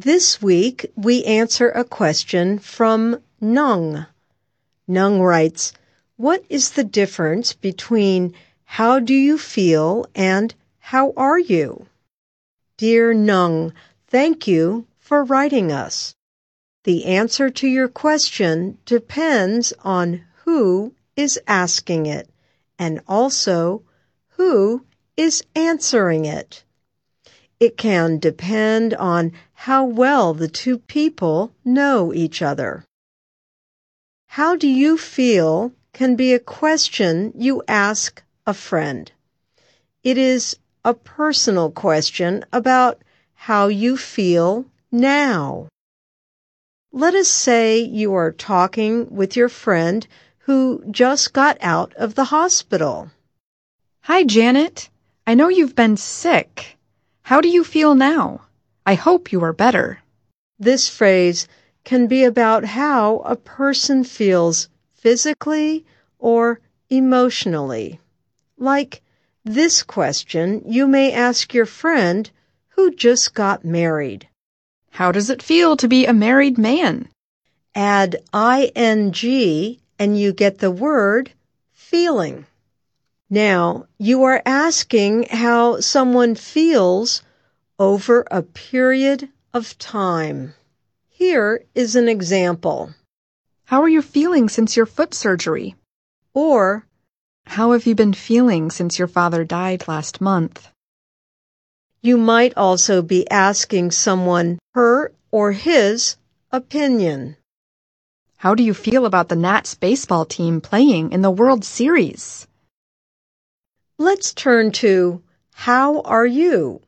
This week we answer a question from Nung. Nung writes, What is the difference between how do you feel and how are you? Dear Nung, thank you for writing us. The answer to your question depends on who is asking it and also who is answering it. It can depend on how well the two people know each other. How do you feel can be a question you ask a friend. It is a personal question about how you feel now. Let us say you are talking with your friend who just got out of the hospital. Hi, Janet. I know you've been sick. How do you feel now? I hope you are better. This phrase can be about how a person feels physically or emotionally. Like this question, you may ask your friend who just got married. How does it feel to be a married man? Add ing and you get the word feeling. Now, you are asking how someone feels over a period of time. Here is an example. How are you feeling since your foot surgery? Or, How have you been feeling since your father died last month? you might also be asking someone her or his opinion. How do you feel about the Nats baseball team playing in the World Series? Let's turn to How are you?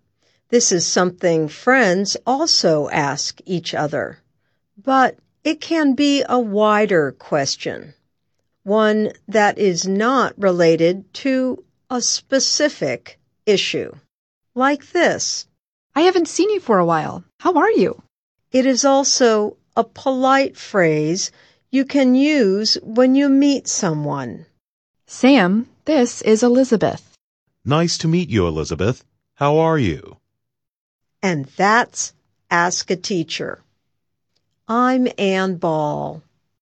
This is something friends also ask each other, but it can be a wider question, one that is not related to a specific issue. Like this. I haven't seen you for a while. How are you? It is also a polite phrase you can use when you meet someone. Sam, this is Elizabeth. Nice to meet you, Elizabeth. How are you? And that's Ask a Teacher. I'm Ann Ball.